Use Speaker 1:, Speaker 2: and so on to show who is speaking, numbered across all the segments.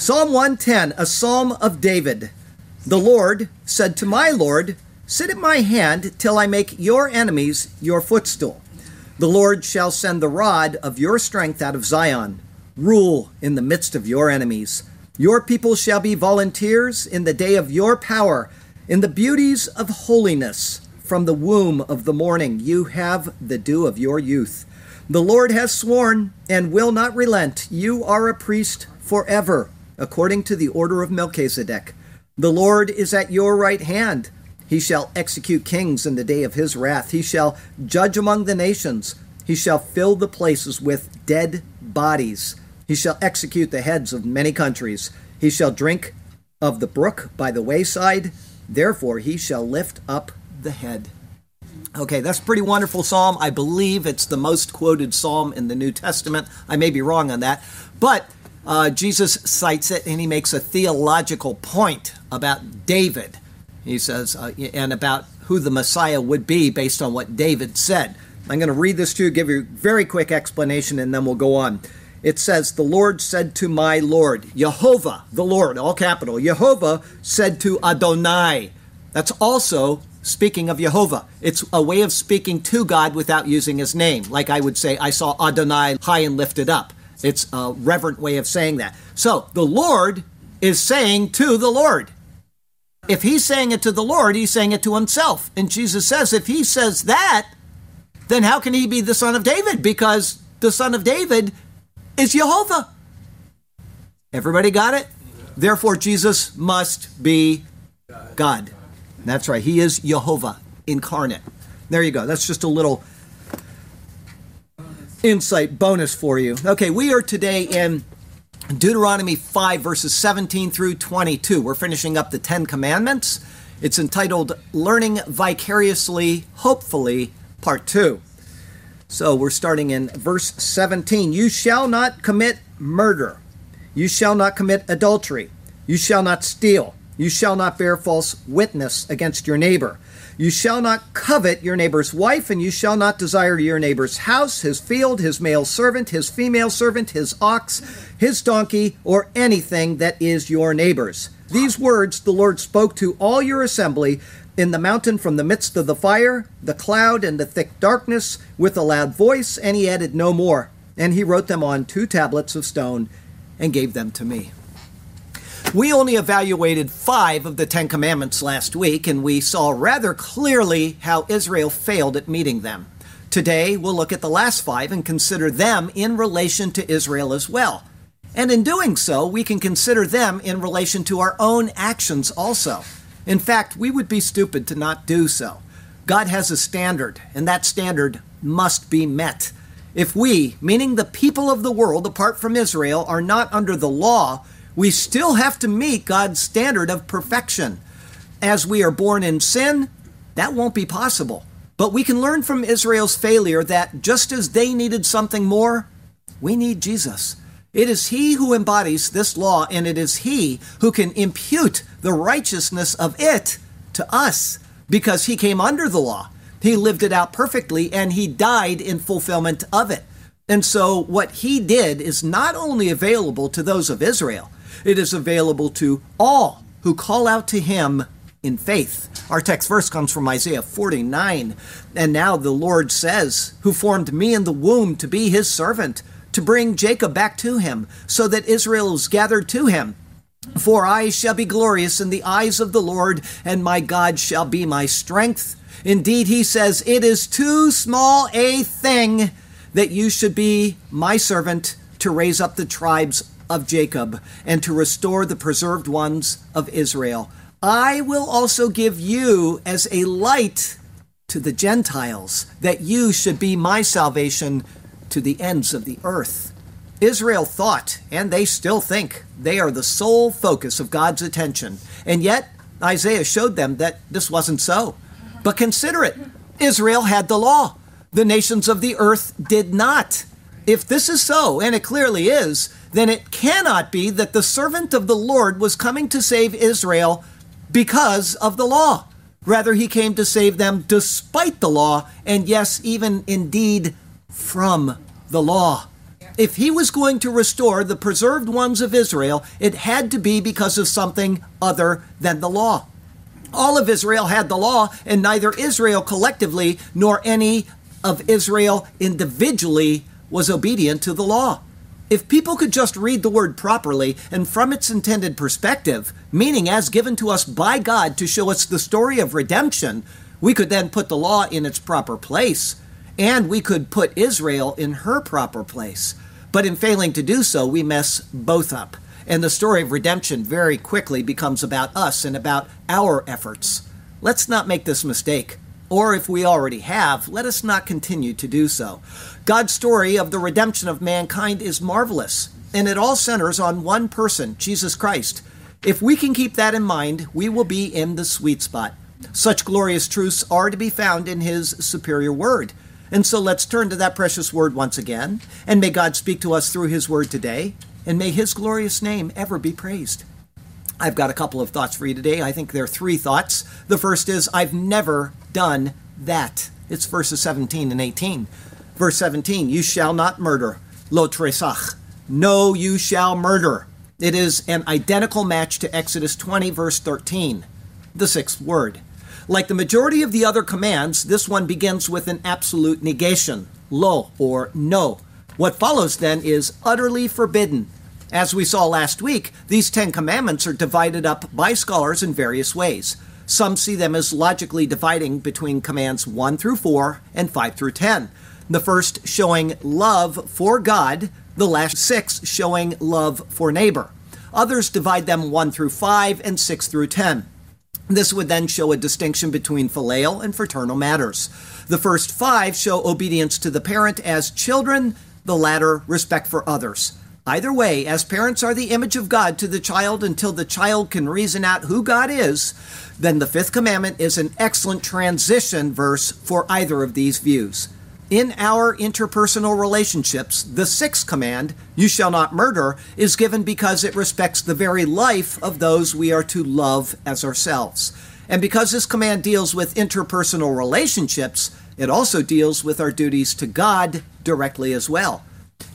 Speaker 1: Psalm 110, a psalm of David. The Lord said to my Lord, Sit at my hand till I make your enemies your footstool. The Lord shall send the rod of your strength out of Zion. Rule in the midst of your enemies. Your people shall be volunteers in the day of your power, in the beauties of holiness. From the womb of the morning you have the dew of your youth. The Lord has sworn and will not relent. You are a priest forever according to the order of Melchizedek. The Lord is at your right hand. He shall execute kings in the day of his wrath. He shall judge among the nations. He shall fill the places with dead bodies. He shall execute the heads of many countries. He shall drink of the brook by the wayside. Therefore, he shall lift up the head. Okay, that's a pretty wonderful psalm. I believe it's the most quoted psalm in the New Testament. I may be wrong on that. But uh, Jesus cites it and he makes a theological point about David. He says, uh, and about who the Messiah would be based on what David said. I'm going to read this to you, give you a very quick explanation, and then we'll go on. It says, The Lord said to my Lord, Jehovah, the Lord, all capital, Jehovah said to Adonai. That's also speaking of Jehovah. It's a way of speaking to God without using his name. Like I would say, I saw Adonai high and lifted up. It's a reverent way of saying that. So the Lord is saying to the Lord. If he's saying it to the Lord, he's saying it to himself. And Jesus says, if he says that, then how can he be the son of David? Because the son of David is Jehovah. Everybody got it? Therefore, Jesus must be God. That's right. He is Jehovah incarnate. There you go. That's just a little insight bonus for you. Okay, we are today in Deuteronomy 5, verses 17 through 22. We're finishing up the Ten Commandments. It's entitled Learning Vicariously, Hopefully, Part 2. So we're starting in verse 17. You shall not commit murder. You shall not commit adultery. You shall not steal. You shall not bear false witness against your neighbor. You shall not covet your neighbor's wife, and you shall not desire your neighbor's house, his field, his male servant, his female servant, his ox, his donkey, or anything that is your neighbor's. These words the Lord spoke to all your assembly in the mountain from the midst of the fire, the cloud, and the thick darkness with a loud voice, and he added no more. And he wrote them on two tablets of stone and gave them to me. We only evaluated five of the Ten Commandments last week, and we saw rather clearly how Israel failed at meeting them. Today, we'll look at the last five and consider them in relation to Israel as well. And in doing so, we can consider them in relation to our own actions also. In fact, we would be stupid to not do so. God has a standard, and that standard must be met. If we, meaning the people of the world apart from Israel, are not under the law, we still have to meet God's standard of perfection. As we are born in sin, that won't be possible. But we can learn from Israel's failure that just as they needed something more, we need Jesus. It is He who embodies this law, and it is He who can impute the righteousness of it to us because He came under the law. He lived it out perfectly, and He died in fulfillment of it. And so, what He did is not only available to those of Israel, it is available to all who call out to him in faith. Our text verse comes from Isaiah 49. And now the Lord says, Who formed me in the womb to be his servant, to bring Jacob back to him, so that Israel is gathered to him. For I shall be glorious in the eyes of the Lord, and my God shall be my strength. Indeed, he says, It is too small a thing that you should be my servant to raise up the tribes of Jacob and to restore the preserved ones of Israel. I will also give you as a light to the Gentiles, that you should be my salvation to the ends of the earth. Israel thought, and they still think, they are the sole focus of God's attention. And yet, Isaiah showed them that this wasn't so. But consider it Israel had the law, the nations of the earth did not. If this is so, and it clearly is, then it cannot be that the servant of the Lord was coming to save Israel because of the law. Rather, he came to save them despite the law, and yes, even indeed from the law. If he was going to restore the preserved ones of Israel, it had to be because of something other than the law. All of Israel had the law, and neither Israel collectively nor any of Israel individually was obedient to the law. If people could just read the word properly and from its intended perspective, meaning as given to us by God to show us the story of redemption, we could then put the law in its proper place, and we could put Israel in her proper place. But in failing to do so, we mess both up. And the story of redemption very quickly becomes about us and about our efforts. Let's not make this mistake. Or if we already have, let us not continue to do so. God's story of the redemption of mankind is marvelous, and it all centers on one person, Jesus Christ. If we can keep that in mind, we will be in the sweet spot. Such glorious truths are to be found in His superior word. And so let's turn to that precious word once again, and may God speak to us through his word today, and may his glorious name ever be praised. I've got a couple of thoughts for you today. I think there are three thoughts. The first is, I've never done that. It's verses 17 and 18. Verse 17, you shall not murder. Lo tresach. No, you shall murder. It is an identical match to Exodus 20, verse 13, the sixth word. Like the majority of the other commands, this one begins with an absolute negation, lo or no. What follows then is utterly forbidden. As we saw last week, these Ten Commandments are divided up by scholars in various ways. Some see them as logically dividing between commands 1 through 4 and 5 through 10. The first showing love for God, the last six showing love for neighbor. Others divide them 1 through 5 and 6 through 10. This would then show a distinction between filial and fraternal matters. The first five show obedience to the parent as children, the latter, respect for others. Either way, as parents are the image of God to the child until the child can reason out who God is, then the fifth commandment is an excellent transition verse for either of these views. In our interpersonal relationships, the sixth command, you shall not murder, is given because it respects the very life of those we are to love as ourselves. And because this command deals with interpersonal relationships, it also deals with our duties to God directly as well.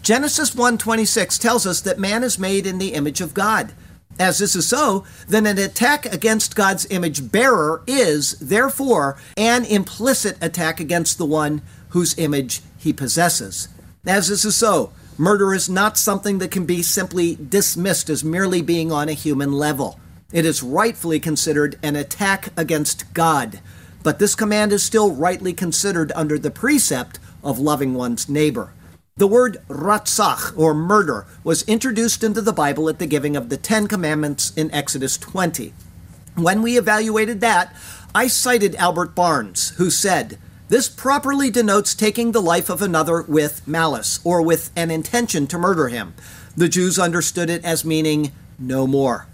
Speaker 1: Genesis 1:26 tells us that man is made in the image of God. As this is so, then an attack against God's image bearer is, therefore, an implicit attack against the one whose image he possesses. As this is so, murder is not something that can be simply dismissed as merely being on a human level. It is rightfully considered an attack against God, but this command is still rightly considered under the precept of loving one's neighbor. The word ratzach, or murder, was introduced into the Bible at the giving of the Ten Commandments in Exodus 20. When we evaluated that, I cited Albert Barnes, who said, this properly denotes taking the life of another with malice, or with an intention to murder him. The Jews understood it as meaning no more.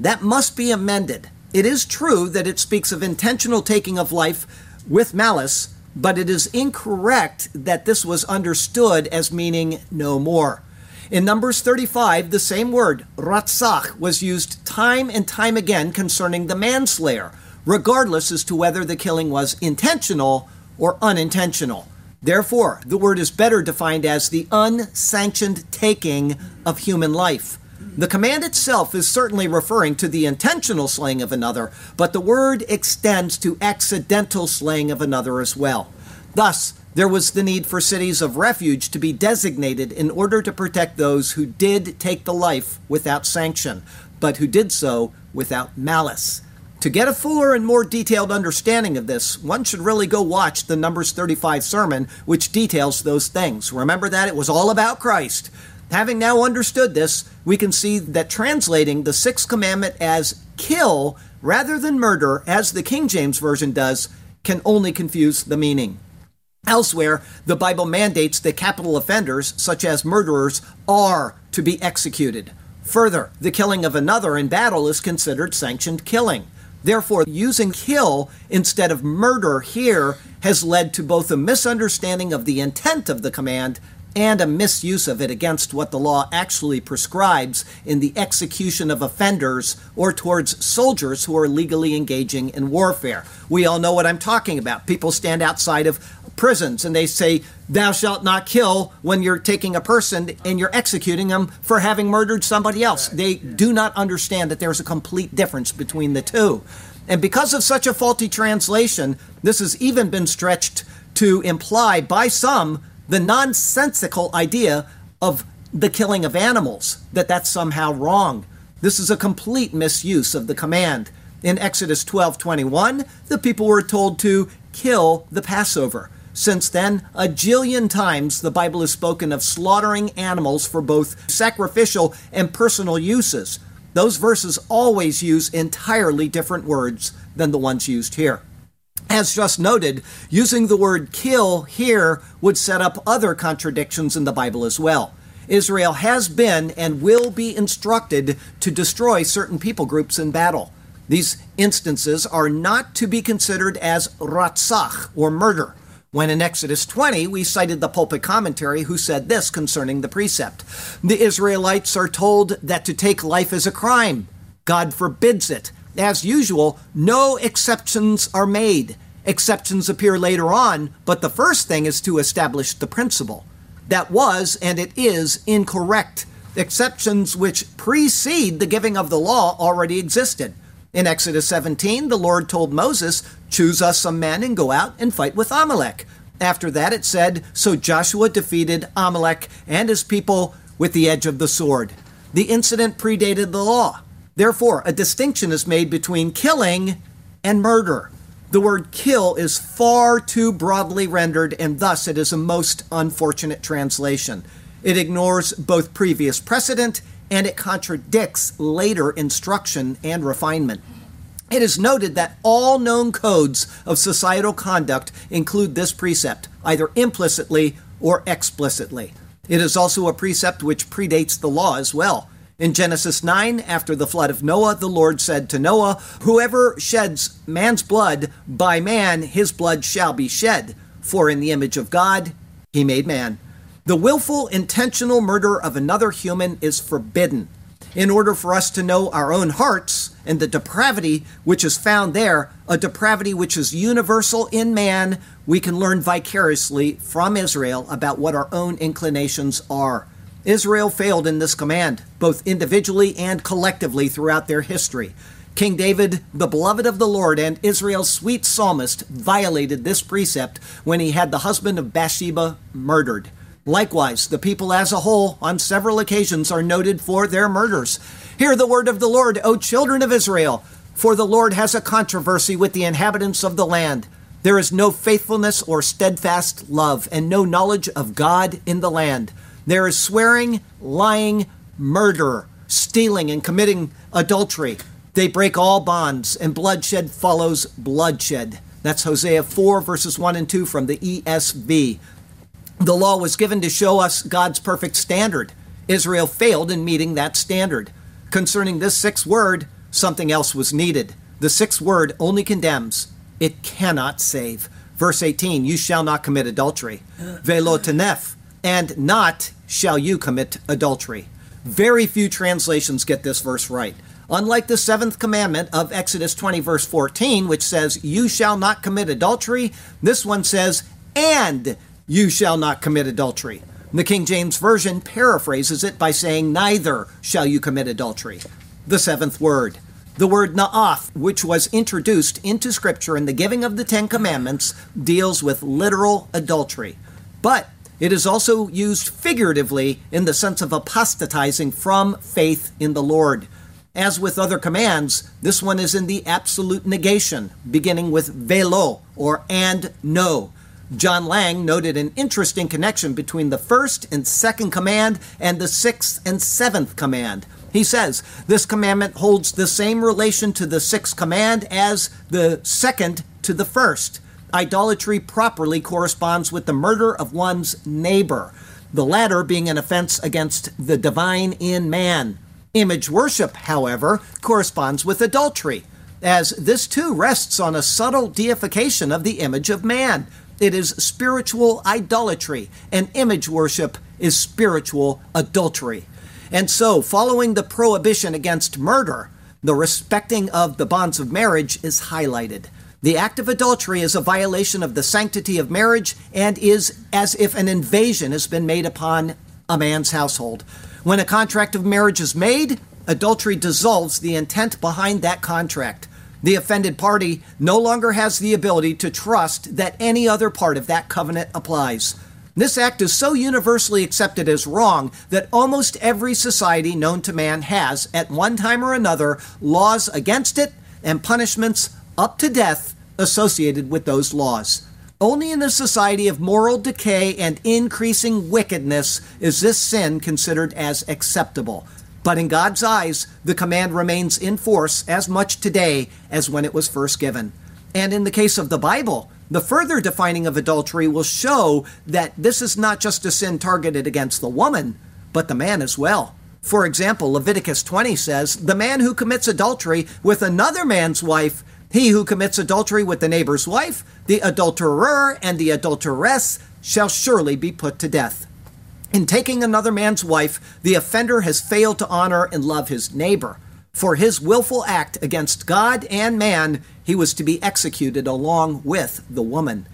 Speaker 1: That must be amended. It is true that it speaks of intentional taking of life with malice, but it is incorrect that this was understood as meaning no more. In Numbers 35, the same word, ratzach, was used time and time again concerning the manslayer, regardless as to whether the killing was intentional or unintentional. Therefore, the word is better defined as the unsanctioned taking of human life. The command itself is certainly referring to the intentional slaying of another, but the word extends to accidental slaying of another as well. Thus, there was the need for cities of refuge to be designated in order to protect those who did take the life without sanction, but who did so without malice. To get a fuller and more detailed understanding of this, one should really go watch the Numbers 35 sermon, which details those things. Remember that it was all about Christ. Having now understood this, we can see that translating the sixth commandment as kill rather than murder, as the King James Version does, can only confuse the meaning. Elsewhere, the Bible mandates that capital offenders, such as murderers, are to be executed. Further, the killing of another in battle is considered sanctioned killing. Therefore, using kill instead of murder here has led to both a misunderstanding of the intent of the command and a misuse of it against what the law actually prescribes in the execution of offenders or towards soldiers who are legally engaging in warfare. We all know what I'm talking about. People stand outside of prisons and they say, Thou shalt not kill when you're taking a person and you're executing them for having murdered somebody else. They do not understand that there's a complete difference between the two. And because of such a faulty translation, this has even been stretched to imply by some the nonsensical idea of the killing of animals, that that's somehow wrong. This is a complete misuse of the command. In Exodus 12:21, the people were told to kill the Passover. Since then, a jillion times the Bible has spoken of slaughtering animals for both sacrificial and personal uses. Those verses always use entirely different words than the ones used here. As just noted, using the word kill here would set up other contradictions in the Bible as well. Israel has been and will be instructed to destroy certain people groups in battle. These instances are not to be considered as ratzach, or murder. When in Exodus 20, we cited the pulpit commentary who said this concerning the precept The Israelites are told that to take life is a crime. God forbids it. As usual, no exceptions are made. Exceptions appear later on, but the first thing is to establish the principle. That was, and it is, incorrect. Exceptions which precede the giving of the law already existed. In Exodus 17, the Lord told Moses, Choose us some men and go out and fight with Amalek. After that, it said, So Joshua defeated Amalek and his people with the edge of the sword. The incident predated the law. Therefore, a distinction is made between killing and murder. The word kill is far too broadly rendered, and thus it is a most unfortunate translation. It ignores both previous precedent and it contradicts later instruction and refinement. It is noted that all known codes of societal conduct include this precept, either implicitly or explicitly. It is also a precept which predates the law as well. In Genesis 9, after the flood of Noah, the Lord said to Noah, Whoever sheds man's blood, by man his blood shall be shed, for in the image of God he made man. The willful, intentional murder of another human is forbidden. In order for us to know our own hearts and the depravity which is found there, a depravity which is universal in man, we can learn vicariously from Israel about what our own inclinations are. Israel failed in this command, both individually and collectively throughout their history. King David, the beloved of the Lord and Israel's sweet psalmist, violated this precept when he had the husband of Bathsheba murdered. Likewise, the people as a whole, on several occasions, are noted for their murders. Hear the word of the Lord, O children of Israel, for the Lord has a controversy with the inhabitants of the land. There is no faithfulness or steadfast love, and no knowledge of God in the land. There is swearing, lying, murder, stealing, and committing adultery. They break all bonds, and bloodshed follows bloodshed. That's Hosea 4, verses 1 and 2 from the ESV. The law was given to show us God's perfect standard. Israel failed in meeting that standard. Concerning this sixth word, something else was needed. The sixth word only condemns, it cannot save. Verse 18, you shall not commit adultery. Velo tenef, and not shall you commit adultery. Very few translations get this verse right. Unlike the seventh commandment of Exodus 20, verse 14, which says, You shall not commit adultery, this one says, And you shall not commit adultery. The King James Version paraphrases it by saying, Neither shall you commit adultery. The seventh word. The word na'af, which was introduced into Scripture in the giving of the Ten Commandments, deals with literal adultery. But it is also used figuratively in the sense of apostatizing from faith in the Lord. As with other commands, this one is in the absolute negation, beginning with velo, or and no. John Lange noted an interesting connection between the first and second command and the sixth and seventh command. He says this commandment holds the same relation to the sixth command as the second to the first, Idolatry properly corresponds with the murder of one's neighbor, the latter being an offense against the divine in man. Image worship, however, corresponds with adultery, as this too rests on a subtle deification of the image of man. It is spiritual idolatry, and image worship is spiritual adultery. And so, following the prohibition against murder, the respecting of the bonds of marriage is highlighted. The act of adultery is a violation of the sanctity of marriage and is as if an invasion has been made upon a man's household. When a contract of marriage is made, adultery dissolves the intent behind that contract. The offended party no longer has the ability to trust that any other part of that covenant applies. This act is so universally accepted as wrong that almost every society known to man has, at one time or another, laws against it and punishments up to death associated with those laws. Only in a society of moral decay and increasing wickedness is this sin considered as acceptable. But in God's eyes, the command remains in force as much today as when it was first given. And in the case of the Bible, the further defining of adultery will show that this is not just a sin targeted against the woman, but the man as well. For example, Leviticus 20 says, The man who commits adultery with another man's wife, he who commits adultery with the neighbor's wife, the adulterer and the adulteress, shall surely be put to death. In taking another man's wife, the offender has failed to honor and love his neighbor. For his willful act against God and man, he was to be executed along with the woman.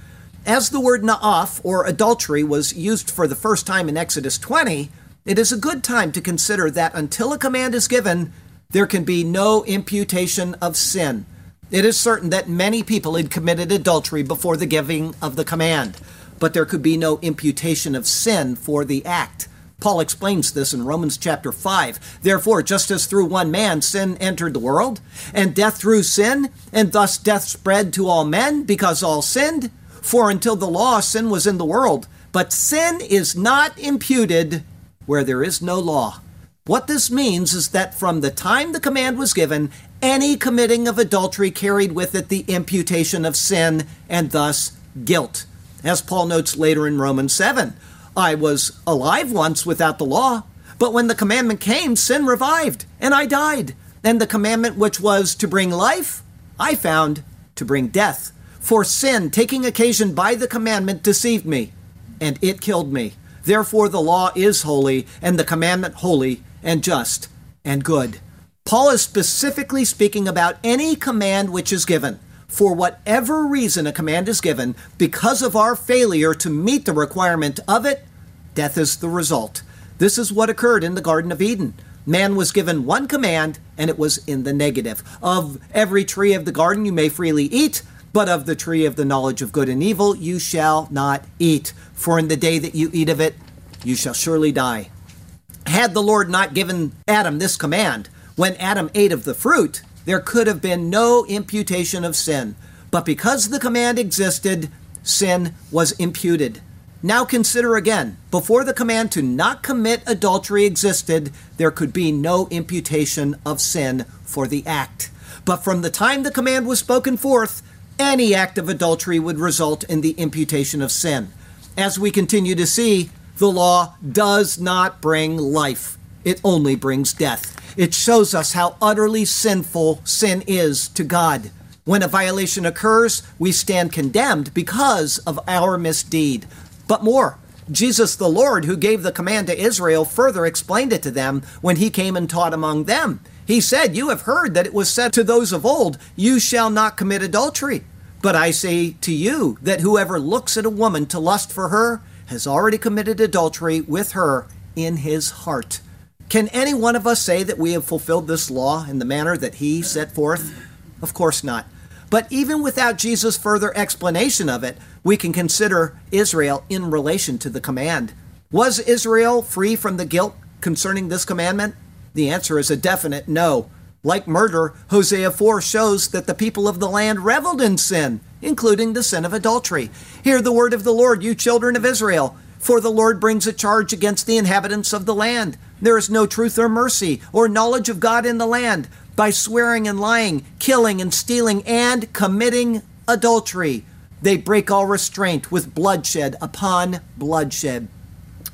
Speaker 1: As the word na'af, or adultery, was used for the first time in Exodus 20, it is a good time to consider that until a command is given, there can be no imputation of sin. It is certain that many people had committed adultery before the giving of the command but there could be no imputation of sin for the act. Paul explains this in Romans chapter 5. Therefore, just as through one man sin entered the world, and death through sin, and thus death spread to all men because all sinned, for until the law sin was in the world, but sin is not imputed where there is no law. What this means is that from the time the command was given, any committing of adultery carried with it the imputation of sin and thus guilt as Paul notes later in Romans 7. I was alive once without the law, but when the commandment came, sin revived, and I died. And the commandment which was to bring life, I found to bring death. For sin, taking occasion by the commandment, deceived me, and it killed me. Therefore, the law is holy, and the commandment holy, and just, and good. Paul is specifically speaking about any command which is given for whatever reason a command is given, because of our failure to meet the requirement of it, death is the result. This is what occurred in the Garden of Eden. Man was given one command, and it was in the negative. Of every tree of the garden you may freely eat, but of the tree of the knowledge of good and evil you shall not eat. For in the day that you eat of it, you shall surely die. Had the Lord not given Adam this command, when Adam ate of the fruit, there could have been no imputation of sin. But because the command existed, sin was imputed. Now consider again before the command to not commit adultery existed, there could be no imputation of sin for the act. But from the time the command was spoken forth, any act of adultery would result in the imputation of sin. As we continue to see, the law does not bring life, it only brings death. It shows us how utterly sinful sin is to God. When a violation occurs, we stand condemned because of our misdeed. But more, Jesus the Lord, who gave the command to Israel, further explained it to them when he came and taught among them. He said, You have heard that it was said to those of old, You shall not commit adultery. But I say to you that whoever looks at a woman to lust for her has already committed adultery with her in his heart. Can any one of us say that we have fulfilled this law in the manner that he set forth? Of course not. But even without Jesus' further explanation of it, we can consider Israel in relation to the command. Was Israel free from the guilt concerning this commandment? The answer is a definite no. Like murder, Hosea 4 shows that the people of the land reveled in sin, including the sin of adultery. Hear the word of the Lord, you children of Israel. For the Lord brings a charge against the inhabitants of the land. There is no truth or mercy or knowledge of God in the land. By swearing and lying, killing and stealing, and committing adultery, They break all restraint with bloodshed upon bloodshed.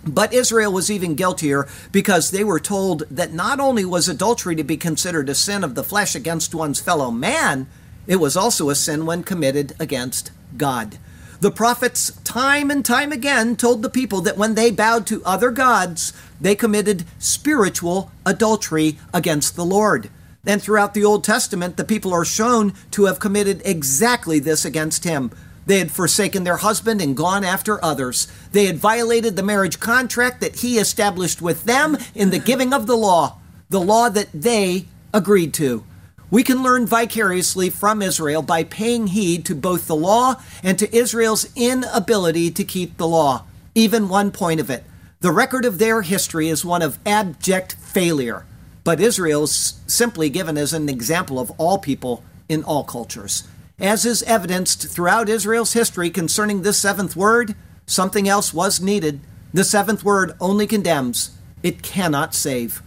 Speaker 1: But Israel was even guiltier because they were told that not only was adultery to be considered a sin of the flesh against one's fellow man, it was also a sin when committed against God. The prophets, time and time again, told the people that when they bowed to other gods, they committed spiritual adultery against the Lord. And throughout the Old Testament, the people are shown to have committed exactly this against him. They had forsaken their husband and gone after others. They had violated the marriage contract that he established with them in the giving of the law, the law that they agreed to. We can learn vicariously from Israel by paying heed to both the law and to Israel's inability to keep the law. Even one point of it. The record of their history is one of abject failure, but Israel is simply given as an example of all people in all cultures. As is evidenced throughout Israel's history concerning this seventh word, something else was needed. The seventh word only condemns, it cannot save.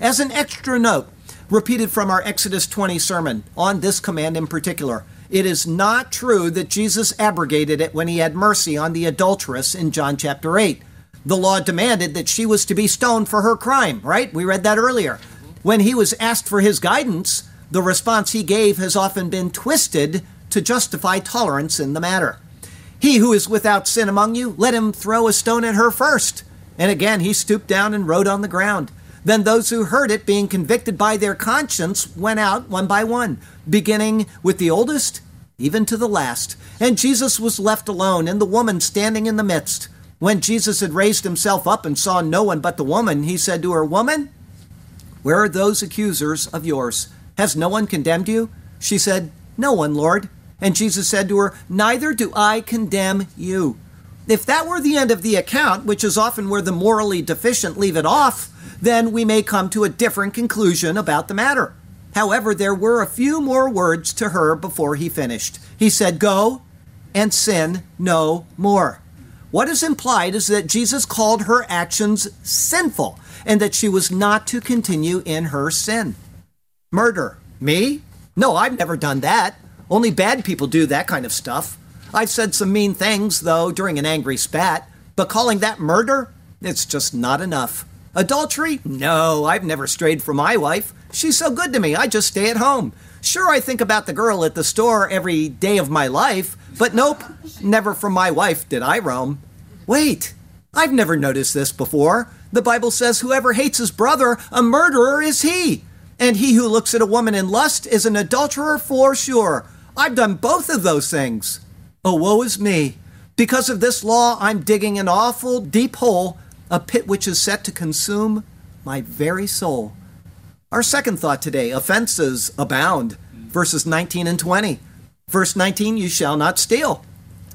Speaker 1: As an extra note, repeated from our Exodus 20 sermon on this command in particular, it is not true that Jesus abrogated it when he had mercy on the adulteress in John chapter 8. The law demanded that she was to be stoned for her crime, right? We read that earlier. When he was asked for his guidance, the response he gave has often been twisted to justify tolerance in the matter. He who is without sin among you, let him throw a stone at her first. And again he stooped down and wrote on the ground. Then those who heard it, being convicted by their conscience, went out one by one, beginning with the oldest, even to the last. And Jesus was left alone, and the woman standing in the midst. When Jesus had raised himself up and saw no one but the woman, he said to her, Woman, where are those accusers of yours? Has no one condemned you? She said, No one, Lord. And Jesus said to her, Neither do I condemn you. If that were the end of the account, which is often where the morally deficient leave it off, then we may come to a different conclusion about the matter. However, there were a few more words to her before he finished. He said, Go and sin no more. What is implied is that Jesus called her actions sinful and that she was not to continue in her sin. Murder. Me? No, I've never done that. Only bad people do that kind of stuff. I've said some mean things, though, during an angry spat, but calling that murder? It's just not enough. Adultery? No, I've never strayed from my wife. She's so good to me, I just stay at home. Sure, I think about the girl at the store every day of my life, but nope, never from my wife did I roam. Wait, I've never noticed this before. The Bible says whoever hates his brother, a murderer is he. And he who looks at a woman in lust is an adulterer for sure. I've done both of those things. Oh, woe is me. Because of this law, I'm digging an awful deep hole, a pit which is set to consume my very soul. Our second thought today offenses abound. Verses 19 and 20. Verse 19, you shall not steal.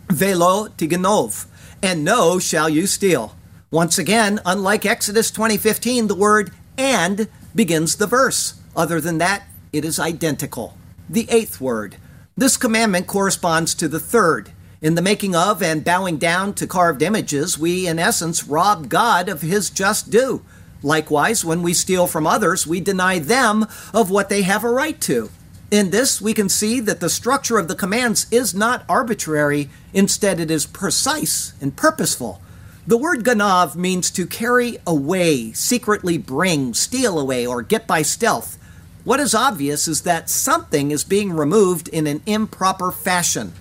Speaker 1: Velo tiganov. And no shall you steal. Once again, unlike Exodus 20:15, the word and begins the verse. Other than that, it is identical. The eighth word, this commandment corresponds to the third. In the making of and bowing down to carved images, we, in essence, rob God of his just due. Likewise, when we steal from others, we deny them of what they have a right to. In this, we can see that the structure of the commands is not arbitrary, instead, it is precise and purposeful. The word ganav means to carry away, secretly bring, steal away, or get by stealth. What is obvious is that something is being removed in an improper fashion.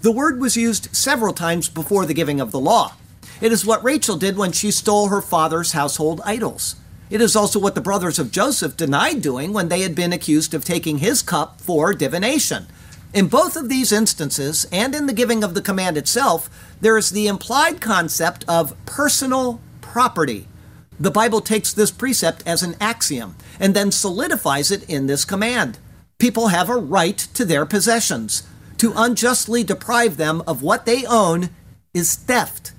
Speaker 1: The word was used several times before the giving of the law. It is what Rachel did when she stole her father's household idols. It is also what the brothers of Joseph denied doing when they had been accused of taking his cup for divination. In both of these instances, and in the giving of the command itself, there is the implied concept of personal property. The Bible takes this precept as an axiom and then solidifies it in this command. People have a right to their possessions. To unjustly deprive them of what they own is theft.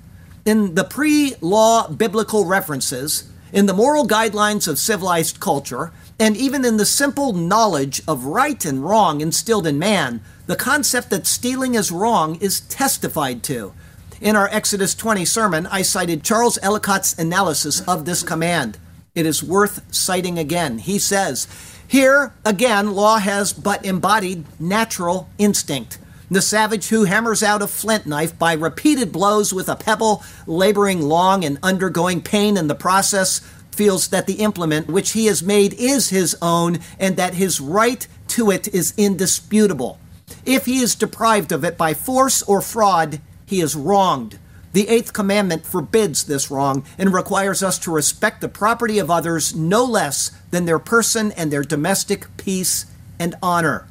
Speaker 1: In the pre law biblical references, in the moral guidelines of civilized culture, and even in the simple knowledge of right and wrong instilled in man, the concept that stealing is wrong is testified to. In our Exodus 20 sermon, I cited Charles Ellicott's analysis of this command. It is worth citing again. He says, Here, again, law has but embodied natural instinct. The savage who hammers out a flint knife by repeated blows with a pebble, laboring long and undergoing pain in the process, feels that the implement which he has made is his own and that his right to it is indisputable. If he is deprived of it by force or fraud, he is wronged. The eighth commandment forbids this wrong and requires us to respect the property of others no less than their person and their domestic peace and honor.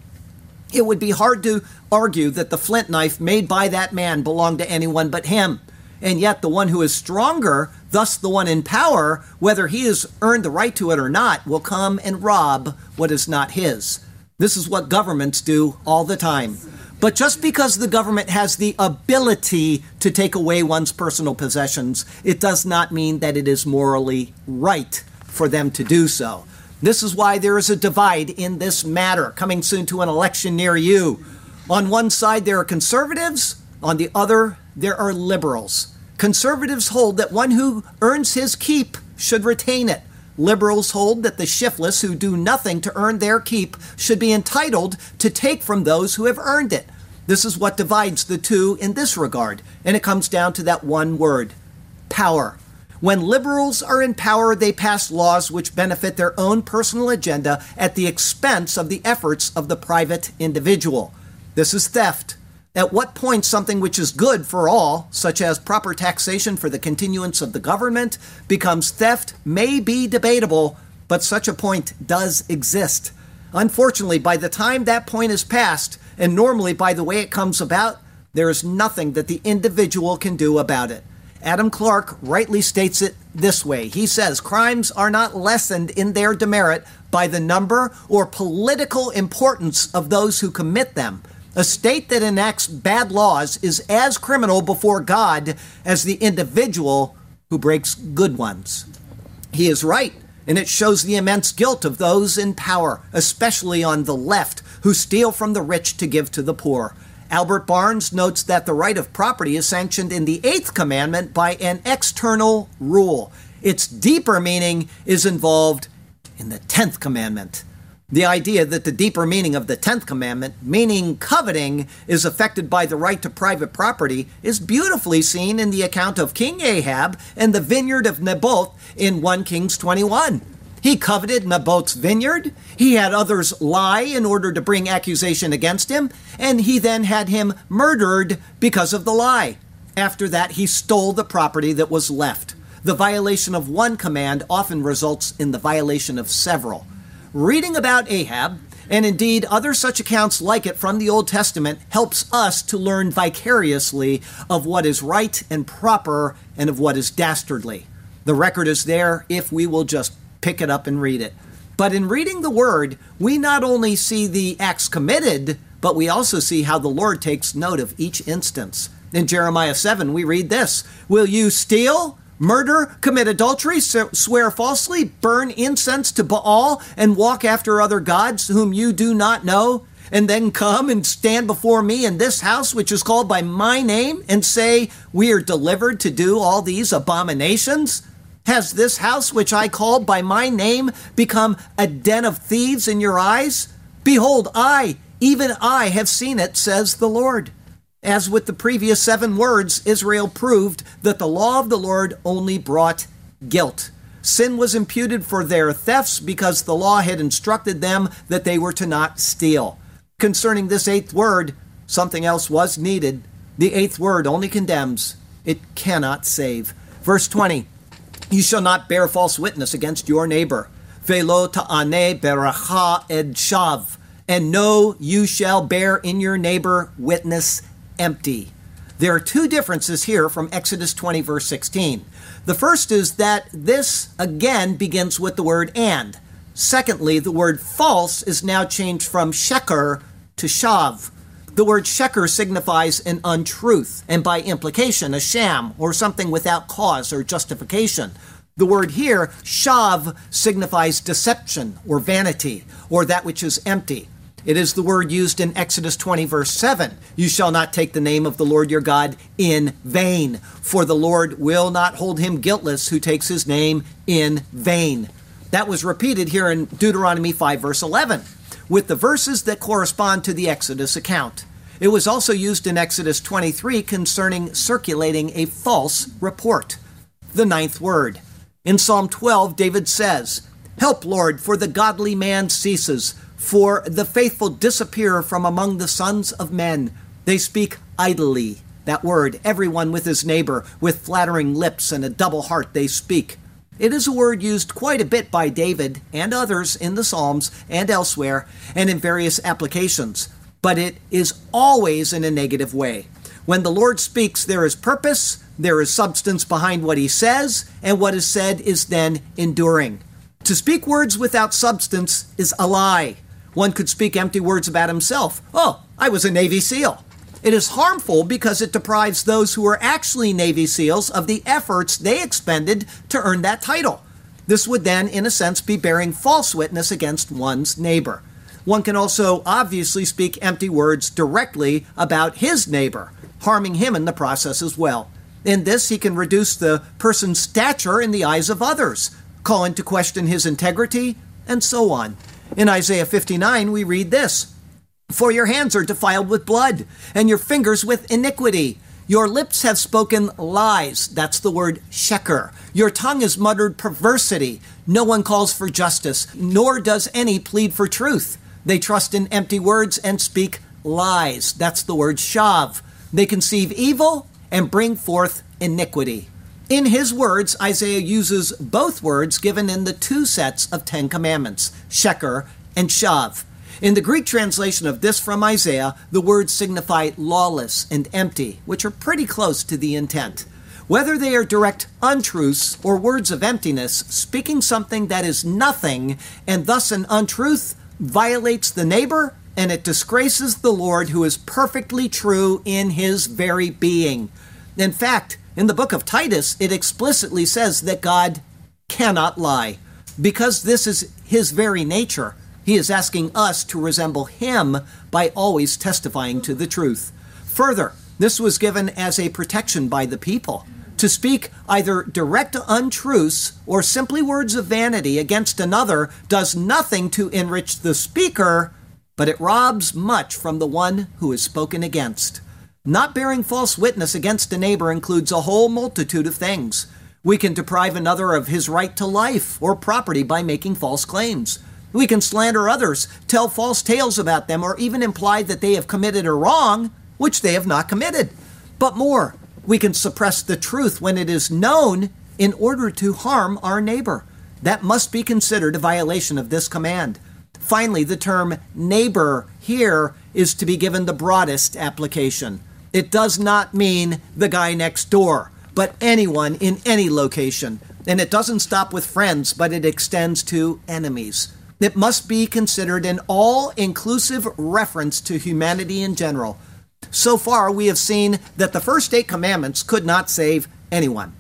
Speaker 1: It would be hard to argue that the flint knife made by that man belonged to anyone but him. And yet, the one who is stronger, thus the one in power, whether he has earned the right to it or not, will come and rob what is not his. This is what governments do all the time. But just because the government has the ability to take away one's personal possessions, it does not mean that it is morally right for them to do so. This is why there is a divide in this matter, coming soon to an election near you. On one side, there are conservatives, on the other, there are liberals. Conservatives hold that one who earns his keep should retain it. Liberals hold that the shiftless who do nothing to earn their keep should be entitled to take from those who have earned it. This is what divides the two in this regard, and it comes down to that one word power. When liberals are in power, they pass laws which benefit their own personal agenda at the expense of the efforts of the private individual. This is theft. At what point something which is good for all, such as proper taxation for the continuance of the government, becomes theft may be debatable, but such a point does exist. Unfortunately, by the time that point is passed, and normally by the way it comes about, there is nothing that the individual can do about it. Adam Clarke rightly states it this way. He says crimes are not lessened in their demerit by the number or political importance of those who commit them, a state that enacts bad laws is as criminal before God as the individual who breaks good ones. He is right, and it shows the immense guilt of those in power, especially on the left, who steal from the rich to give to the poor. Albert Barnes notes that the right of property is sanctioned in the eighth commandment by an external rule. Its deeper meaning is involved in the tenth commandment. The idea that the deeper meaning of the 10th commandment, meaning coveting, is affected by the right to private property, is beautifully seen in the account of King Ahab and the vineyard of Naboth in 1 Kings 21. He coveted Naboth's vineyard, he had others lie in order to bring accusation against him, and he then had him murdered because of the lie. After that, he stole the property that was left. The violation of one command often results in the violation of several. Reading about Ahab, and indeed other such accounts like it from the Old Testament, helps us to learn vicariously of what is right and proper and of what is dastardly. The record is there if we will just pick it up and read it. But in reading the word, we not only see the acts committed, but we also see how the Lord takes note of each instance. In Jeremiah 7, we read this Will you steal? Murder, commit adultery, swear falsely, burn incense to Baal, and walk after other gods whom you do not know, and then come and stand before me in this house which is called by my name, and say, We are delivered to do all these abominations? Has this house which I called by my name become a den of thieves in your eyes? Behold, I, even I, have seen it, says the Lord. As with the previous seven words, Israel proved that the law of the Lord only brought guilt. Sin was imputed for their thefts because the law had instructed them that they were to not steal. Concerning this eighth word, something else was needed. The eighth word only condemns, it cannot save. Verse 20 You shall not bear false witness against your neighbor. Velo ta'ane beracha ed shav. And no, you shall bear in your neighbor witness empty. There are two differences here from Exodus 20, verse 16. The first is that this again begins with the word and. Secondly, the word false is now changed from sheker to shav. The word sheker signifies an untruth, and by implication, a sham, or something without cause or justification. The word here, shav, signifies deception or vanity, or that which is empty. It is the word used in Exodus 20, verse 7. You shall not take the name of the Lord your God in vain, for the Lord will not hold him guiltless who takes his name in vain. That was repeated here in Deuteronomy 5, verse 11, with the verses that correspond to the Exodus account. It was also used in Exodus 23 concerning circulating a false report. The ninth word. In Psalm 12, David says, Help, Lord, for the godly man ceases, for the faithful disappear from among the sons of men. They speak idly. That word, everyone with his neighbor, with flattering lips and a double heart they speak. It is a word used quite a bit by David and others in the Psalms and elsewhere and in various applications, but it is always in a negative way. When the Lord speaks, there is purpose, there is substance behind what he says, and what is said is then enduring. To speak words without substance is a lie. One could speak empty words about himself. Oh, I was a Navy SEAL. It is harmful because it deprives those who are actually Navy SEALs of the efforts they expended to earn that title. This would then, in a sense, be bearing false witness against one's neighbor. One can also obviously speak empty words directly about his neighbor, harming him in the process as well. In this, he can reduce the person's stature in the eyes of others, call into question his integrity, and so on. In Isaiah 59, we read this for your hands are defiled with blood, and your fingers with iniquity. Your lips have spoken lies. That's the word sheker. Your tongue has muttered perversity. No one calls for justice, nor does any plead for truth. They trust in empty words and speak lies. That's the word shav. They conceive evil and bring forth iniquity. In his words, Isaiah uses both words given in the two sets of Ten Commandments, sheker and shav. In the Greek translation of this from Isaiah, the words signify lawless and empty, which are pretty close to the intent. Whether they are direct untruths or words of emptiness, speaking something that is nothing and thus an untruth violates the neighbor and it disgraces the Lord who is perfectly true in his very being. In fact, in the book of Titus, it explicitly says that God cannot lie. Because this is his very nature, he is asking us to resemble him by always testifying to the truth. Further, this was given as a protection by the people. To speak either direct untruths or simply words of vanity against another does nothing to enrich the speaker, but it robs much from the one who is spoken against. Not bearing false witness against a neighbor includes a whole multitude of things. We can deprive another of his right to life or property by making false claims. We can slander others, tell false tales about them, or even imply that they have committed a wrong which they have not committed. But more, we can suppress the truth when it is known in order to harm our neighbor. That must be considered a violation of this command. Finally, the term neighbor here is to be given the broadest application. It does not mean the guy next door, but anyone in any location. And it doesn't stop with friends, but it extends to enemies. It must be considered an all inclusive reference to humanity in general. So far, we have seen that the first eight commandments could not save anyone.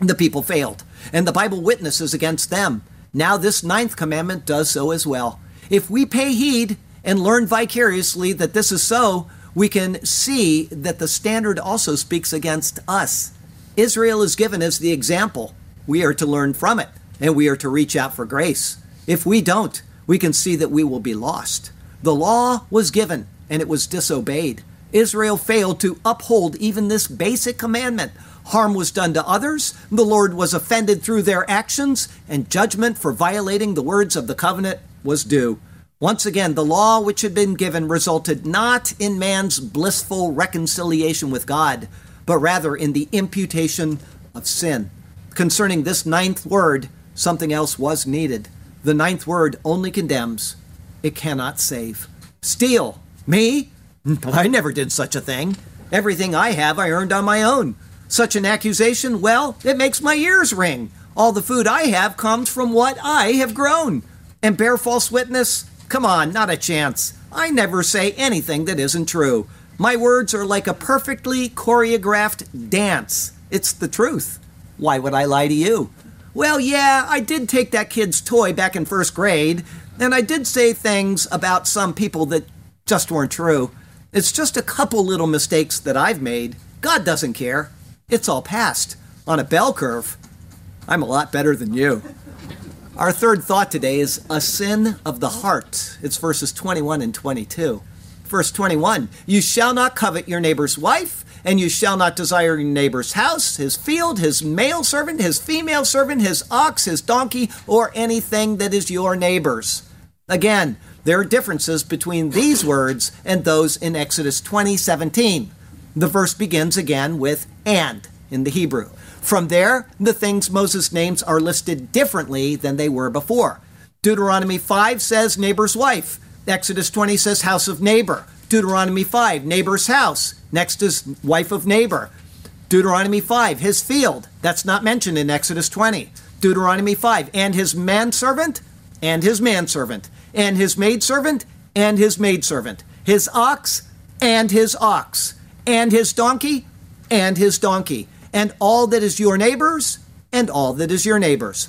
Speaker 1: The people failed, and the Bible witnesses against them. Now, this ninth commandment does so as well. If we pay heed and learn vicariously that this is so, we can see that the standard also speaks against us. Israel is given as the example. We are to learn from it, and we are to reach out for grace. If we don't, we can see that we will be lost. The law was given and it was disobeyed. Israel failed to uphold even this basic commandment. Harm was done to others, the Lord was offended through their actions, and judgment for violating the words of the covenant was due. Once again, the law which had been given resulted not in man's blissful reconciliation with God, but rather in the imputation of sin. Concerning this ninth word, something else was needed. The ninth word only condemns, it cannot save. Steal. Me? I never did such a thing. Everything I have I earned on my own. Such an accusation, well, it makes my ears ring. All the food I have comes from what I have grown. And bear false witness? Come on, not a chance. I never say anything that isn't true. My words are like a perfectly choreographed dance. It's the truth. Why would I lie to you? Well, yeah, I did take that kid's toy back in first grade, and I did say things about some people that just weren't true. It's just a couple little mistakes that I've made. God doesn't care. It's all past. On a bell curve, I'm a lot better than you. Our third thought today is a sin of the heart. It's verses 21 and 22. Verse 21 You shall not covet your neighbor's wife, and you shall not desire your neighbor's house, his field, his male servant, his female servant, his ox, his donkey, or anything that is your neighbor's. Again, there are differences between these words and those in Exodus 20 17. The verse begins again with and in the Hebrew. From there, the things Moses names are listed differently than they were before. Deuteronomy 5 says neighbor's wife. Exodus 20 says house of neighbor. Deuteronomy 5, neighbor's house. Next is wife of neighbor. Deuteronomy 5, his field. That's not mentioned in Exodus 20. Deuteronomy 5, and his manservant, and his manservant, and his maidservant, and his maidservant, his ox, and his ox, and his donkey, and his donkey, and all that is your neighbor's, and all that is your neighbor's.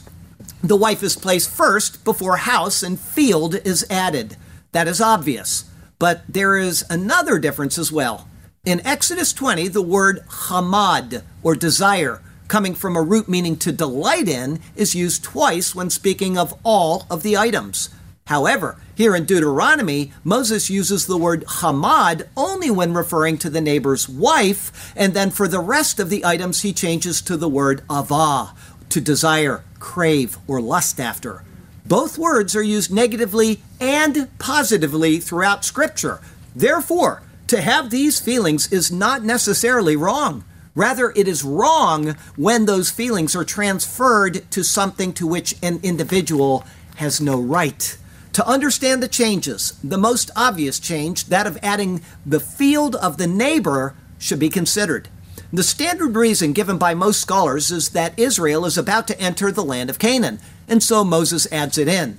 Speaker 1: The wife is placed first before house, and field is added. That is obvious. But there is another difference as well. In Exodus 20, the word hamad, or desire, coming from a root meaning to delight in, is used twice when speaking of all of the items. However, here in Deuteronomy, Moses uses the word hamad only when referring to the neighbor's wife, and then for the rest of the items, he changes to the word avah, to desire, crave, or lust after. Both words are used negatively and positively throughout Scripture. Therefore, to have these feelings is not necessarily wrong. Rather, it is wrong when those feelings are transferred to something to which an individual has no right. To understand the changes, the most obvious change, that of adding the field of the neighbor, should be considered. The standard reason given by most scholars is that Israel is about to enter the land of Canaan, and so Moses adds it in.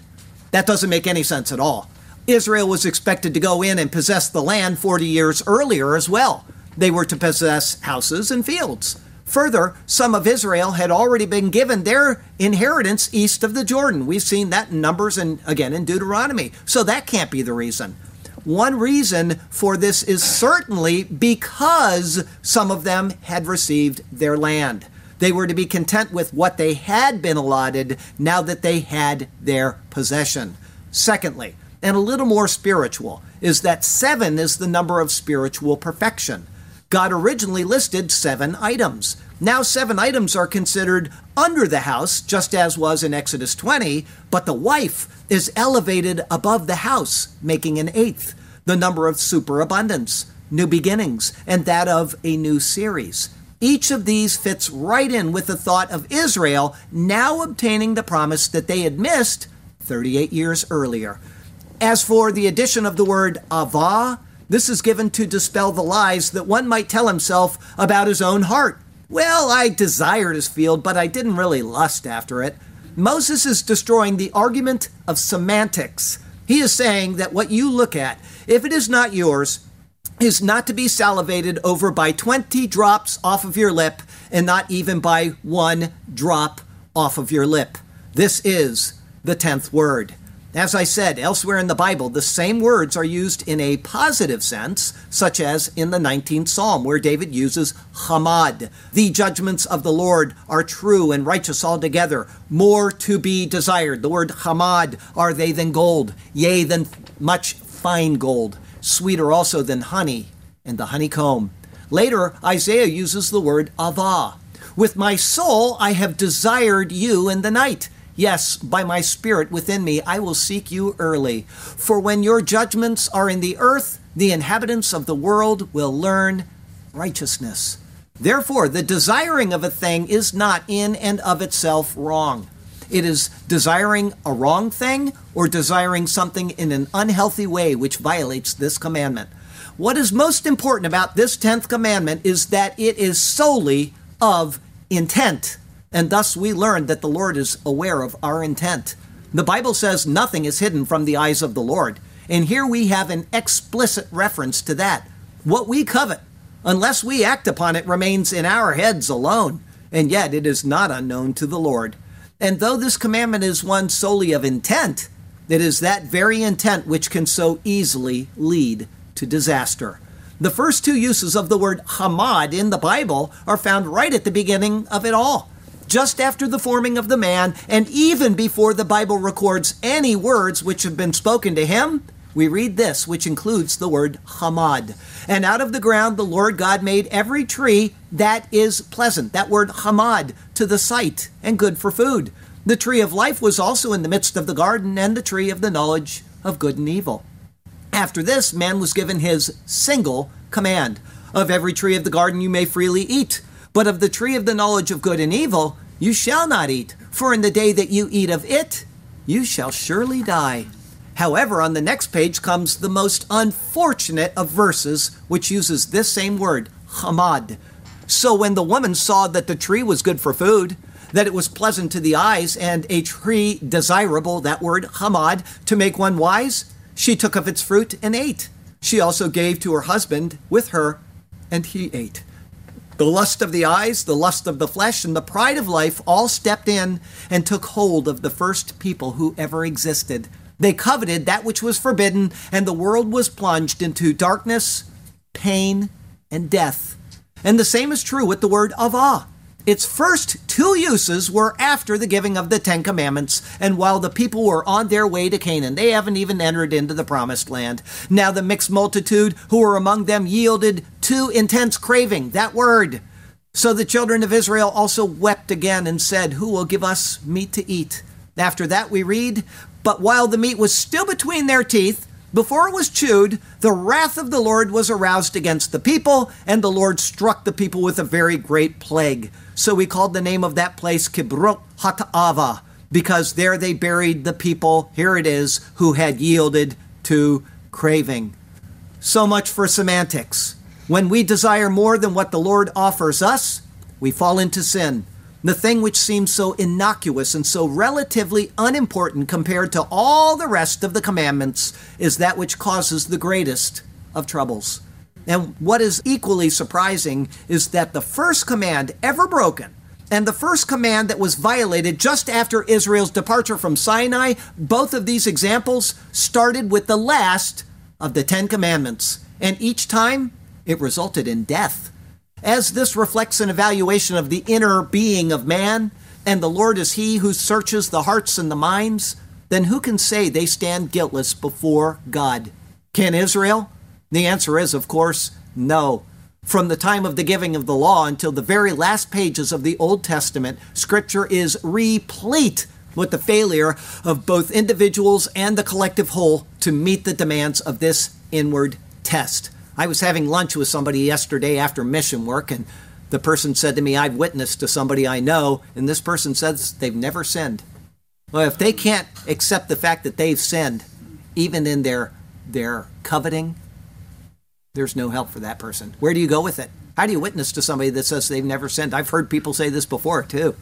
Speaker 1: That doesn't make any sense at all. Israel was expected to go in and possess the land 40 years earlier as well. They were to possess houses and fields. Further, some of Israel had already been given their inheritance east of the Jordan. We've seen that in Numbers and again in Deuteronomy. So that can't be the reason. One reason for this is certainly because some of them had received their land. They were to be content with what they had been allotted now that they had their possession. Secondly, and a little more spiritual, is that seven is the number of spiritual perfection. God originally listed seven items. Now, seven items are considered under the house, just as was in Exodus 20, but the wife is elevated above the house, making an eighth, the number of superabundance, new beginnings, and that of a new series. Each of these fits right in with the thought of Israel now obtaining the promise that they had missed 38 years earlier. As for the addition of the word avah, this is given to dispel the lies that one might tell himself about his own heart. Well, I desired his field, but I didn't really lust after it. Moses is destroying the argument of semantics. He is saying that what you look at, if it is not yours, is not to be salivated over by 20 drops off of your lip and not even by one drop off of your lip. This is the 10th word. As I said, elsewhere in the Bible, the same words are used in a positive sense, such as in the 19th Psalm, where David uses hamad. The judgments of the Lord are true and righteous altogether, more to be desired. The word hamad are they than gold, yea, than much fine gold, sweeter also than honey and the honeycomb. Later, Isaiah uses the word avah. With my soul I have desired you in the night. Yes, by my Spirit within me, I will seek you early. For when your judgments are in the earth, the inhabitants of the world will learn righteousness. Therefore, the desiring of a thing is not in and of itself wrong. It is desiring a wrong thing or desiring something in an unhealthy way which violates this commandment. What is most important about this 10th commandment is that it is solely of intent and thus we learn that the Lord is aware of our intent. The Bible says nothing is hidden from the eyes of the Lord, and here we have an explicit reference to that. What we covet, unless we act upon it, remains in our heads alone, and yet it is not unknown to the Lord. And though this commandment is one solely of intent, it is that very intent which can so easily lead to disaster. The first two uses of the word hamad in the Bible are found right at the beginning of it all just after the forming of the man, and even before the Bible records any words which have been spoken to him, we read this, which includes the word hamad. And out of the ground the Lord God made every tree that is pleasant, that word hamad, to the sight and good for food. The tree of life was also in the midst of the garden, and the tree of the knowledge of good and evil. After this, man was given his single command Of every tree of the garden you may freely eat, but of the tree of the knowledge of good and evil you shall not eat, for in the day that you eat of it, you shall surely die. However, on the next page comes the most unfortunate of verses, which uses this same word, hamad. So when the woman saw that the tree was good for food, that it was pleasant to the eyes, and a tree desirable, that word hamad, to make one wise, she took of its fruit and ate. She also gave to her husband with her, and he ate. The lust of the eyes, the lust of the flesh, and the pride of life all stepped in and took hold of the first people who ever existed. They coveted that which was forbidden, and the world was plunged into darkness, pain, and death. And the same is true with the word avah. Its first two uses were after the giving of the Ten Commandments, and while the people were on their way to Canaan. They haven't even entered into the promised land. Now the mixed multitude who were among them yielded to intense craving, that word. So the children of Israel also wept again and said, Who will give us meat to eat? After that, we read, But while the meat was still between their teeth, before it was chewed, the wrath of the Lord was aroused against the people, and the Lord struck the people with a very great plague. So we called the name of that place Kibroth Hattaavah, because there they buried the people, here it is, who had yielded to craving. So much for semantics. When we desire more than what the Lord offers us, we fall into sin. The thing which seems so innocuous and so relatively unimportant compared to all the rest of the commandments is that which causes the greatest of troubles. And what is equally surprising is that the first command ever broken and the first command that was violated just after Israel's departure from Sinai, both of these examples started with the last of the Ten Commandments. And each time it resulted in death. As this reflects an evaluation of the inner being of man, and the Lord is He who searches the hearts and the minds, then who can say they stand guiltless before God? Can Israel? The answer is, of course, no. From the time of the giving of the law until the very last pages of the Old Testament, Scripture is replete with the failure of both individuals and the collective whole to meet the demands of this inward test. I was having lunch with somebody yesterday after mission work, and the person said to me, I've witnessed to somebody I know, and this person says they've never sinned. Well, if they can't accept the fact that they've sinned, even in their, their coveting, there's no help for that person. Where do you go with it? How do you witness to somebody that says they've never sinned? I've heard people say this before too.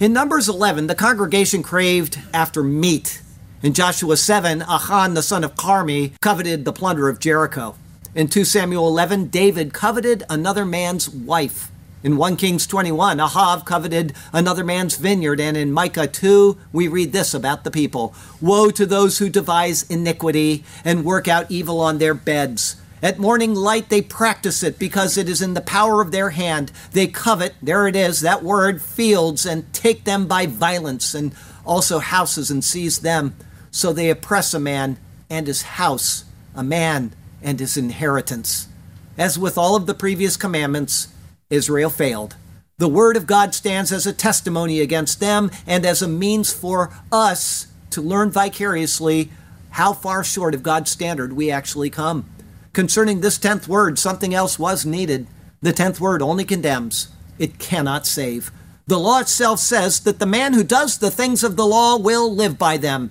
Speaker 1: In Numbers 11, the congregation craved after meat. In Joshua 7, Achan, the son of Carmi, coveted the plunder of Jericho. In 2 Samuel 11, David coveted another man's wife. In 1 Kings 21, Ahab coveted another man's vineyard. And in Micah 2, we read this about the people Woe to those who devise iniquity and work out evil on their beds. At morning light, they practice it because it is in the power of their hand. They covet, there it is, that word, fields, and take them by violence, and also houses, and seize them. So they oppress a man and his house, a man and his inheritance. As with all of the previous commandments, Israel failed. The word of God stands as a testimony against them and as a means for us to learn vicariously how far short of God's standard we actually come. Concerning this tenth word, something else was needed. The tenth word only condemns, it cannot save. The law itself says that the man who does the things of the law will live by them.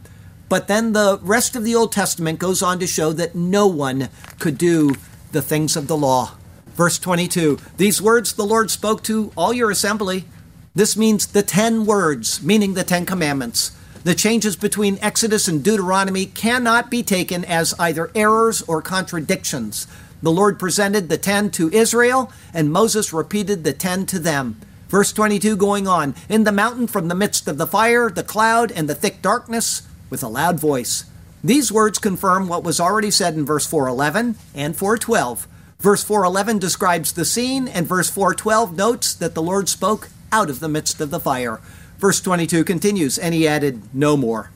Speaker 1: But then the rest of the Old Testament goes on to show that no one could do the things of the law. Verse 22 These words the Lord spoke to all your assembly. This means the ten words, meaning the Ten Commandments. The changes between Exodus and Deuteronomy cannot be taken as either errors or contradictions. The Lord presented the ten to Israel, and Moses repeated the ten to them. Verse 22 going on In the mountain from the midst of the fire, the cloud, and the thick darkness, with a loud voice. These words confirm what was already said in verse 411 and 412. Verse 411 describes the scene, and verse 412 notes that the Lord spoke out of the midst of the fire. Verse 22 continues, and he added, No more.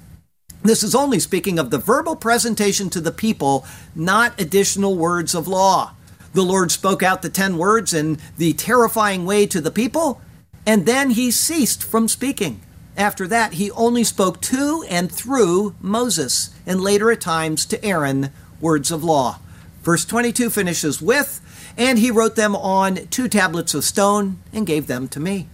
Speaker 1: This is only speaking of the verbal presentation to the people, not additional words of law. The Lord spoke out the ten words in the terrifying way to the people, and then he ceased from speaking. After that, he only spoke to and through Moses, and later at times to Aaron, words of law. Verse 22 finishes with, And he wrote them on two tablets of stone and gave them to me.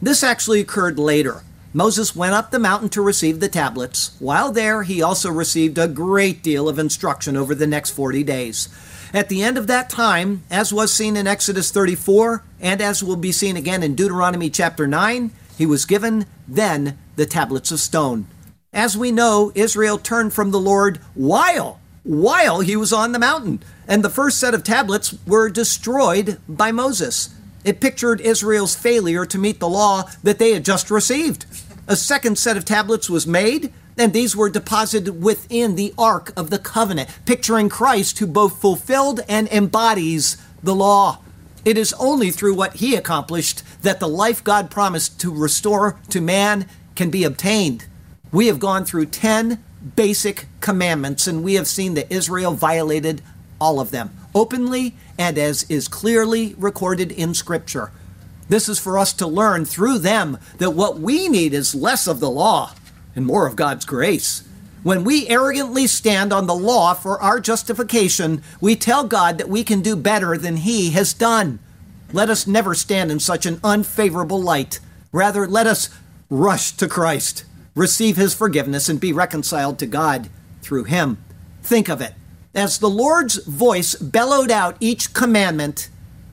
Speaker 1: This actually occurred later. Moses went up the mountain to receive the tablets. While there, he also received a great deal of instruction over the next 40 days. At the end of that time, as was seen in Exodus 34, and as will be seen again in Deuteronomy chapter 9, he was given then the tablets of stone. As we know, Israel turned from the Lord while while he was on the mountain, and the first set of tablets were destroyed by Moses. It pictured Israel's failure to meet the law that they had just received. A second set of tablets was made, and these were deposited within the Ark of the Covenant, picturing Christ who both fulfilled and embodies the law. It is only through what he accomplished that the life God promised to restore to man can be obtained. We have gone through 10 basic commandments, and we have seen that Israel violated all of them openly and as is clearly recorded in Scripture. This is for us to learn through them that what we need is less of the law and more of God's grace. When we arrogantly stand on the law for our justification, we tell God that we can do better than He has done. Let us never stand in such an unfavorable light. Rather, let us rush to Christ, receive His forgiveness, and be reconciled to God through Him. Think of it. As the Lord's voice bellowed out each commandment,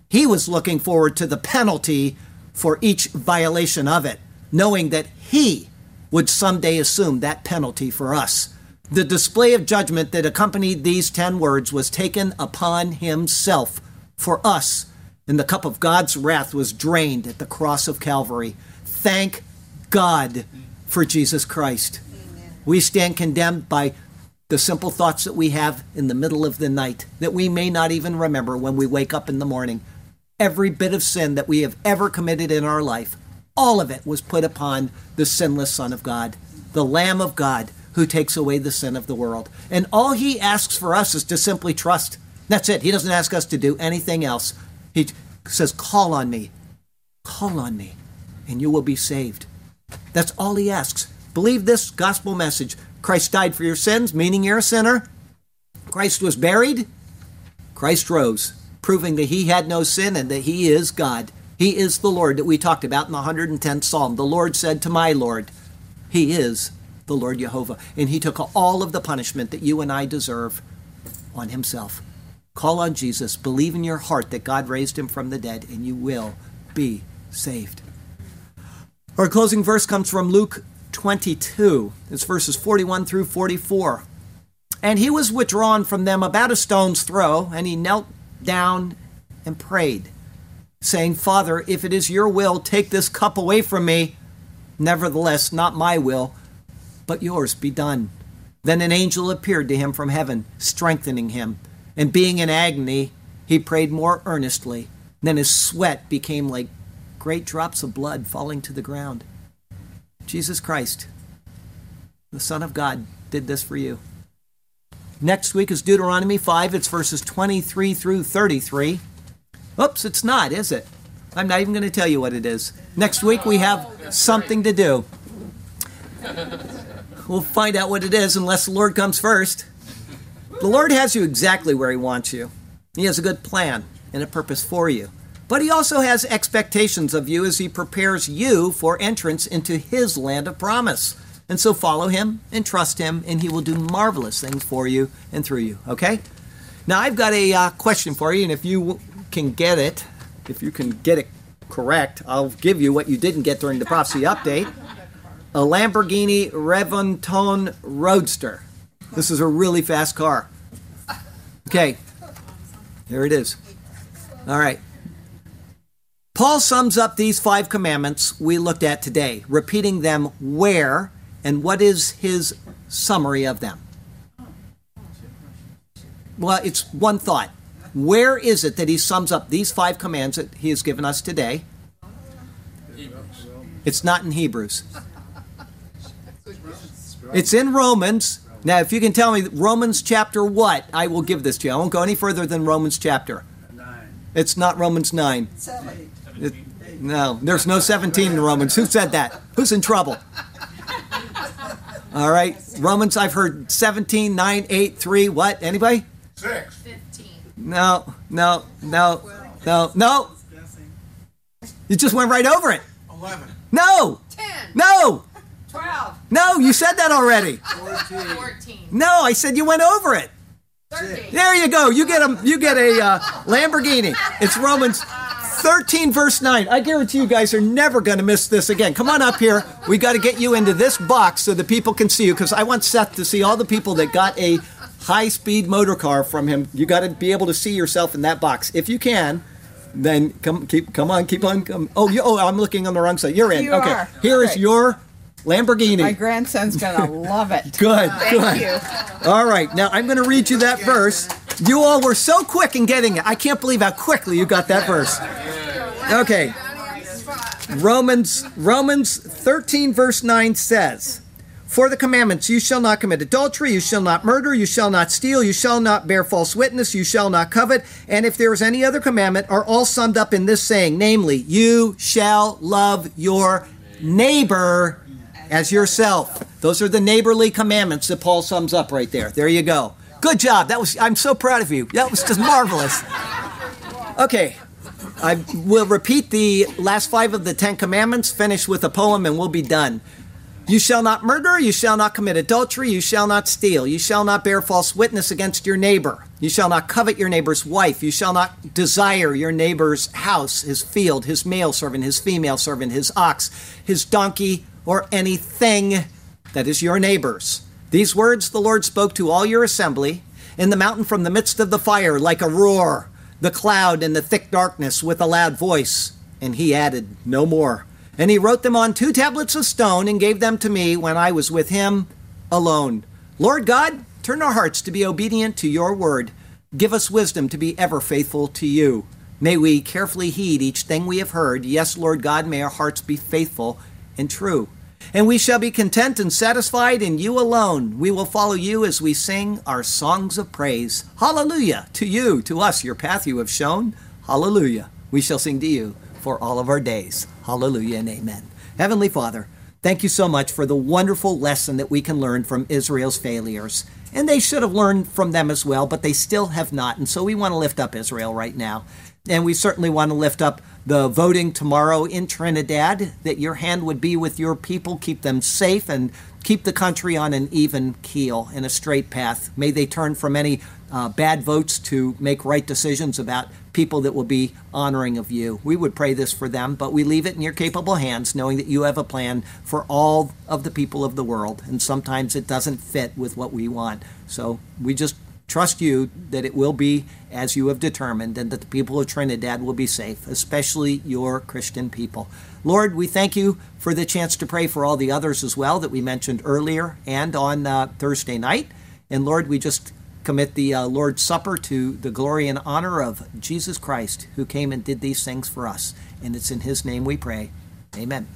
Speaker 1: He was looking forward to the penalty for each violation of it, knowing that He would someday assume that penalty for us. The display of judgment that accompanied these ten words was taken upon himself for us, and the cup of God's wrath was drained at the cross of Calvary. Thank God for Jesus Christ. Amen. We stand condemned by the simple thoughts that we have in the middle of the night that we may not even remember when we wake up in the morning. Every bit of sin that we have ever committed in our life all of it was put upon the sinless Son of God, the Lamb of God who takes away the sin of the world. And all he asks for us is to simply trust. That's it. He doesn't ask us to do anything else. He says, Call on me. Call on me, and you will be saved. That's all he asks. Believe this gospel message. Christ died for your sins, meaning you're a sinner. Christ was buried. Christ rose, proving that he had no sin and that he is God. He is the Lord that we talked about in the 110th Psalm. The Lord said to my Lord, He is the Lord Jehovah. And He took all of the punishment that you and I deserve on Himself. Call on Jesus, believe in your heart that God raised Him from the dead, and you will be saved. Our closing verse comes from Luke 22. It's verses 41 through 44. And he was withdrawn from them about a stone's throw, and he knelt down and prayed saying, Father, if it is your will, take this cup away from me. Nevertheless, not my will, but yours be done. Then an angel appeared to him from heaven, strengthening him. And being in agony, he prayed more earnestly. Then his sweat became like great drops of blood falling to the ground. Jesus Christ, the Son of God, did this for you. Next week is Deuteronomy 5. It's verses 23 through 33. Oops, it's not, is it? I'm not even going to tell you what it is. Next week we have something to do. We'll find out what it is unless the Lord comes first. The Lord has you exactly where He wants you. He has a good plan and a purpose for you. But He also has expectations of you as He prepares you for entrance into His land of promise. And so follow Him and trust Him, and He will do marvelous things for you and through you. Okay? Now, I've got a uh, question for you, and if you can get it, if you can get it correct, I'll give you what you didn't get during the prophecy update a Lamborghini Revuelton Roadster. This is a really fast car. Okay, there it is. All right. Paul sums up these five commandments we looked at today, repeating them where and what is his summary of them. Well, it's one thought. Where is it that he sums up these five commands that he has given us today? Hebrews. It's not in Hebrews. It's in Romans. Now, if you can tell me Romans chapter what, I will give this to you. I won't go any further than Romans chapter.
Speaker 2: Nine.
Speaker 1: It's not Romans 9.
Speaker 3: Seven.
Speaker 1: It- no, there's no 17 in Romans. Who said that? Who's in trouble? All right. Romans, I've heard 17, 9, 8, 3. What? Anybody?
Speaker 2: Six.
Speaker 4: 15.
Speaker 1: No, no, no, no, no. You just went right over it.
Speaker 2: Eleven.
Speaker 1: No,
Speaker 4: 10.
Speaker 1: no,
Speaker 4: 12.
Speaker 1: no. You said that already. 14.
Speaker 4: 14.
Speaker 1: No, I said you went over it.
Speaker 4: 13.
Speaker 1: There you go. You get a you get a uh, Lamborghini. It's Romans 13 verse 9. I guarantee you guys are never going to miss this again. Come on up here. We got to get you into this box so the people can see you because I want Seth to see all the people that got a high-speed motor car from him. You got to be able to see yourself in that box. If you can, then come keep come on, keep on come. Oh, you, oh, I'm looking on the wrong side. You're in.
Speaker 3: You
Speaker 1: okay.
Speaker 3: are.
Speaker 1: Here is
Speaker 3: Okay.
Speaker 1: your Lamborghini.
Speaker 3: My grandson's gonna love it.
Speaker 1: Good,
Speaker 3: Thank
Speaker 1: good.
Speaker 3: you.
Speaker 1: All right, now I'm going to read you that verse. You all were so quick in getting it. I can't believe how quickly you got that verse. Okay. Romans Romans 13 verse 9 says, "For the commandments you shall not commit adultery, you shall not murder, you shall not steal, you shall not bear false witness, you shall not covet, and if there is any other commandment are all summed up in this saying, namely, you shall love your neighbor as yourself. Those are the neighborly commandments that Paul sums up right there. There you go. Good job. That was I'm so proud of you. That was just marvelous. Okay. I will repeat the last five of the Ten Commandments, finish with a poem, and we'll be done. You shall not murder, you shall not commit adultery, you shall not steal, you shall not bear false witness against your neighbor, you shall not covet your neighbor's wife, you shall not desire your neighbor's house, his field, his male servant, his female servant, his ox, his donkey, or anything that is your neighbor's. These words the Lord spoke to all your assembly in the mountain from the midst of the fire, like a roar, the cloud and the thick darkness with a loud voice. And he added, No more. And he wrote them on two tablets of stone and gave them to me when I was with him alone. Lord God, turn our hearts to be obedient to your word. Give us wisdom to be ever faithful to you. May we carefully heed each thing we have heard. Yes, Lord God, may our hearts be faithful and true. And we shall be content and satisfied in you alone. We will follow you as we sing our songs of praise. Hallelujah to you, to us, your path you have shown. Hallelujah. We shall sing to you for all of our days. Hallelujah and amen. Heavenly Father, thank you so much for the wonderful lesson that we can learn from Israel's failures. And they should have learned from them as well, but they still have not. And so we want to lift up Israel right now. And we certainly want to lift up the voting tomorrow in Trinidad, that your hand would be with your people, keep them safe, and keep the country on an even keel, in a straight path. May they turn from any uh, bad votes to make right decisions about people that will be honoring of you. We would pray this for them, but we leave it in your capable hands, knowing that you have a plan for all of the people of the world. And sometimes it doesn't fit with what we want. So we just trust you that it will be as you have determined and that the people of Trinidad will be safe, especially your Christian people. Lord, we thank you for the chance to pray for all the others as well that we mentioned earlier and on uh, Thursday night. And Lord, we just commit the uh, Lord's Supper to the glory and honor of Jesus Christ, who came and did these things for us. And it's in his name we pray. Amen.